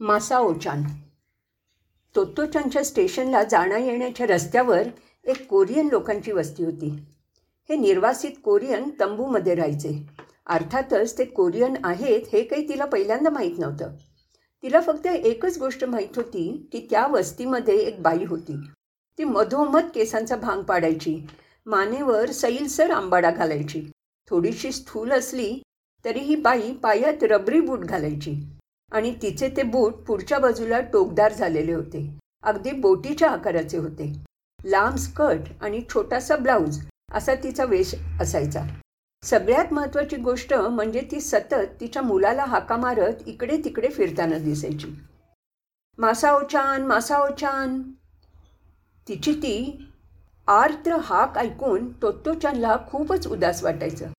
मासाओचान तोत्तोचानच्या स्टेशनला जाण्या येण्याच्या रस्त्यावर एक कोरियन लोकांची वस्ती होती. हे निर्वासित कोरियन तंबूमध्ये राहायचे. अर्थातच ते कोरियन आहेत हे काही तिला पहिल्यांदा माहीत नव्हतं. तिला फक्त एकच गोष्ट माहीत होती की त्या वस्तीमध्ये एक बाई होती. ती मधोमध केसांचा भांग पाडायची मानेवर सैलसर आंबाडा घालायची. थोडीशी स्थूल असली तरी ही बाई पायात रबरी बूट घालायची. आणि तिचे ते बूट पुढच्या बाजूला टोकदार झालेले होते. अगदी बोटीच्या आकाराचे होते. लांब स्कर्ट आणि छोटासा ब्लाऊज असा तिचा वेश असायचा. सगळ्यात महत्त्वाची गोष्ट म्हणजे ती सतत तिच्या मुलाला हाका मारत इकडे तिकडे फिरताना दिसायची. मासाओछान मासाओछान तिची ती आर्द्र हाक ऐकून तोत्तोचानला खूपच उदास वाटायचं.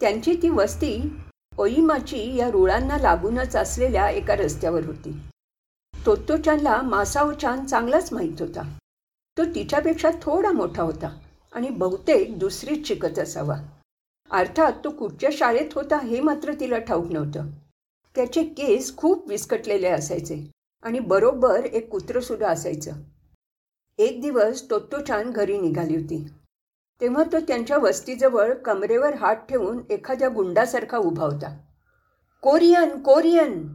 त्यांची ती वस्ती ओईमाची या रुळांना लागूनच असलेल्या एका रस्त्यावर होती. तोत्तोचानला मासाओचान चांगलाच माहीत होता. तो तिच्यापेक्षा थोडा मोठा होता आणि बहुतेक दुसरीच शिकत असावा. अर्थात तो कुठच्या शाळेत होता हे मात्र तिला ठाऊक नव्हतं. त्याचे केस खूप विस्कटलेले असायचे आणि बरोबर एक कुत्रंसुद्धा असायचं. एक दिवस तोत्तोचान घरी निघाली होती. तेव्हा तो त्यांच्या वस्तीजवळ कमरेवर हात ठेवून एखाद्या गुंडासारखा उभा होता कोरियन कोरियन!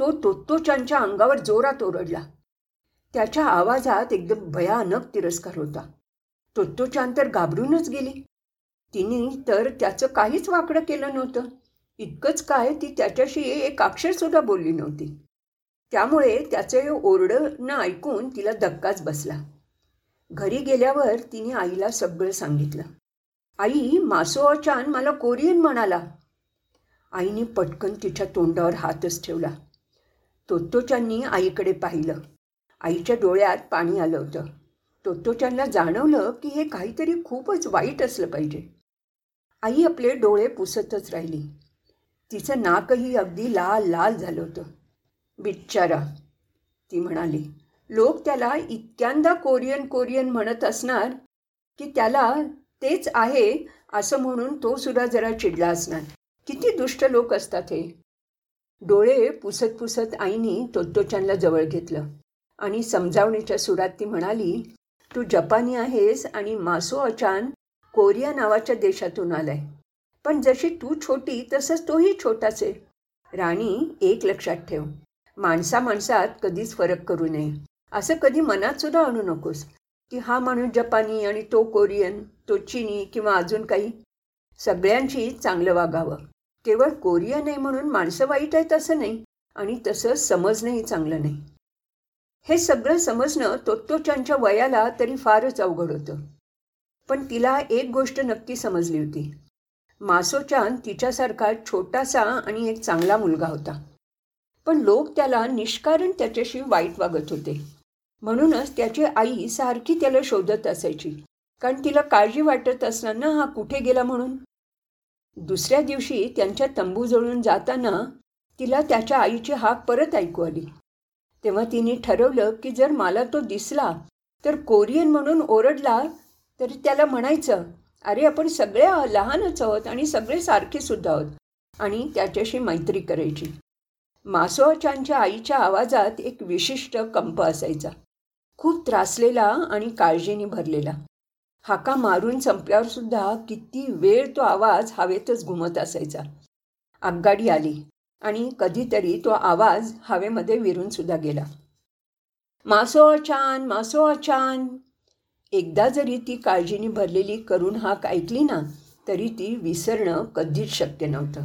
तो तोत्तोचानच्या अंगावर जोरात ओरडला. त्याच्या आवाजात एकदम भयानक तिरस्कार होता. तोत्तोचान तर घाबरूनच गेली. तिने तर त्याचं काहीच वाकडं केलं नव्हतं. इतकंच काय ती त्याच्याशी एक अक्षरसुद्धा बोलली नव्हती. त्यामुळे त्याचं ओरडणं ऐकून तिला धक्काच बसला. घरी गेल्यावर तिने आईला सगळं सांगितलं. आई मासोचान मला कोरियन म्हणाला. आईने पटकन तिच्या तोंडावर हातच ठेवला. तोत्तोचांनी आईकडे पाहिलं. आईच्या डोळ्यात पाणी आलं होतं. तोत्तोचांना जाणवलं की हे काहीतरी खूपच वाईट असलं पाहिजे. आई आपले डोळे पुसतच राहिली. तिचं नाकही अगदी लाल लाल झालं होतं. बिच्चारा ती म्हणाली. लोक त्याला इतक्यांदा कोरियन कोरियन म्हणत असणार की त्याला तेच आहे असं म्हणून तो सुद्धा जरा चिडला असणार. किती दुष्ट लोक असतात हे. डोळे पुसत पुसत आईनी तोत्तोचानला जवळ घेतलं आणि समजावणीच्या सुरात ती म्हणाली तू जपानी आहेस आणि मासो अचान कोरिया नावाच्या देशातून आलाय. पण जशी तू छोटी तसंच तोही छोटाच आहे. राणी एक लक्षात ठेव. माणसा माणसात कधीच फरक करू नये. असं कधी मनात सुद्धा आणू नकोस. की हा माणूस जपानी आणि तो कोरियन तो चिनी किंवा अजून काही सगळ्यांशी चांगलं वागावं. केवळ कोरियन नाही म्हणून माणसं वाईट आहेत असं नाही आणि तसं समजणंही चांगलं नाही. हे सगळं समजणं तोत्तोच्यांच्या वयाला तरी फारच अवघड होतं. पण तिला एक गोष्ट नक्की समजली होती. मासोचान तिच्यासारखा छोटासा आणि एक चांगला मुलगा होता. पण लोक त्याला निष्कारण त्याच्याशी वाईट वागत होते. म्हणूनच त्याची आई सारखी त्याला शोधत असायची. कारण तिला काळजी वाटत असताना हा कुठे गेला म्हणून? दुसऱ्या दिवशी त्यांच्या तंबू जळून जाताना तिला त्याच्या आईची हाक परत ऐकू आली. तेव्हा तिने ठरवलं की जर मला तो दिसला तर कोरियन म्हणून ओरडला तरी त्याला म्हणायचं अरे आपण सगळे लहानच आहोत आणि सगळे सारखे सुद्धा आहोत. आणि त्याच्याशी मैत्री करायची. मासोआचांच्या आईच्या आवाजात एक विशिष्ट कंप असायचा. खूप त्रासलेला आणि काळजीने भरलेला. हाका मारून संपल्यावर सुद्धा किती वेळ तो आवाज हवेतच घुमत असायचा. आगगाडी आली आणि कधीतरी तो आवाज हवेमध्ये विरून सुद्धा गेला. मासो अचान मासो अचान. एकदा जरी ती काळजीने भरलेली करून हाक ऐकली ना तरी ती विसरणं कधीच शक्य नव्हतं.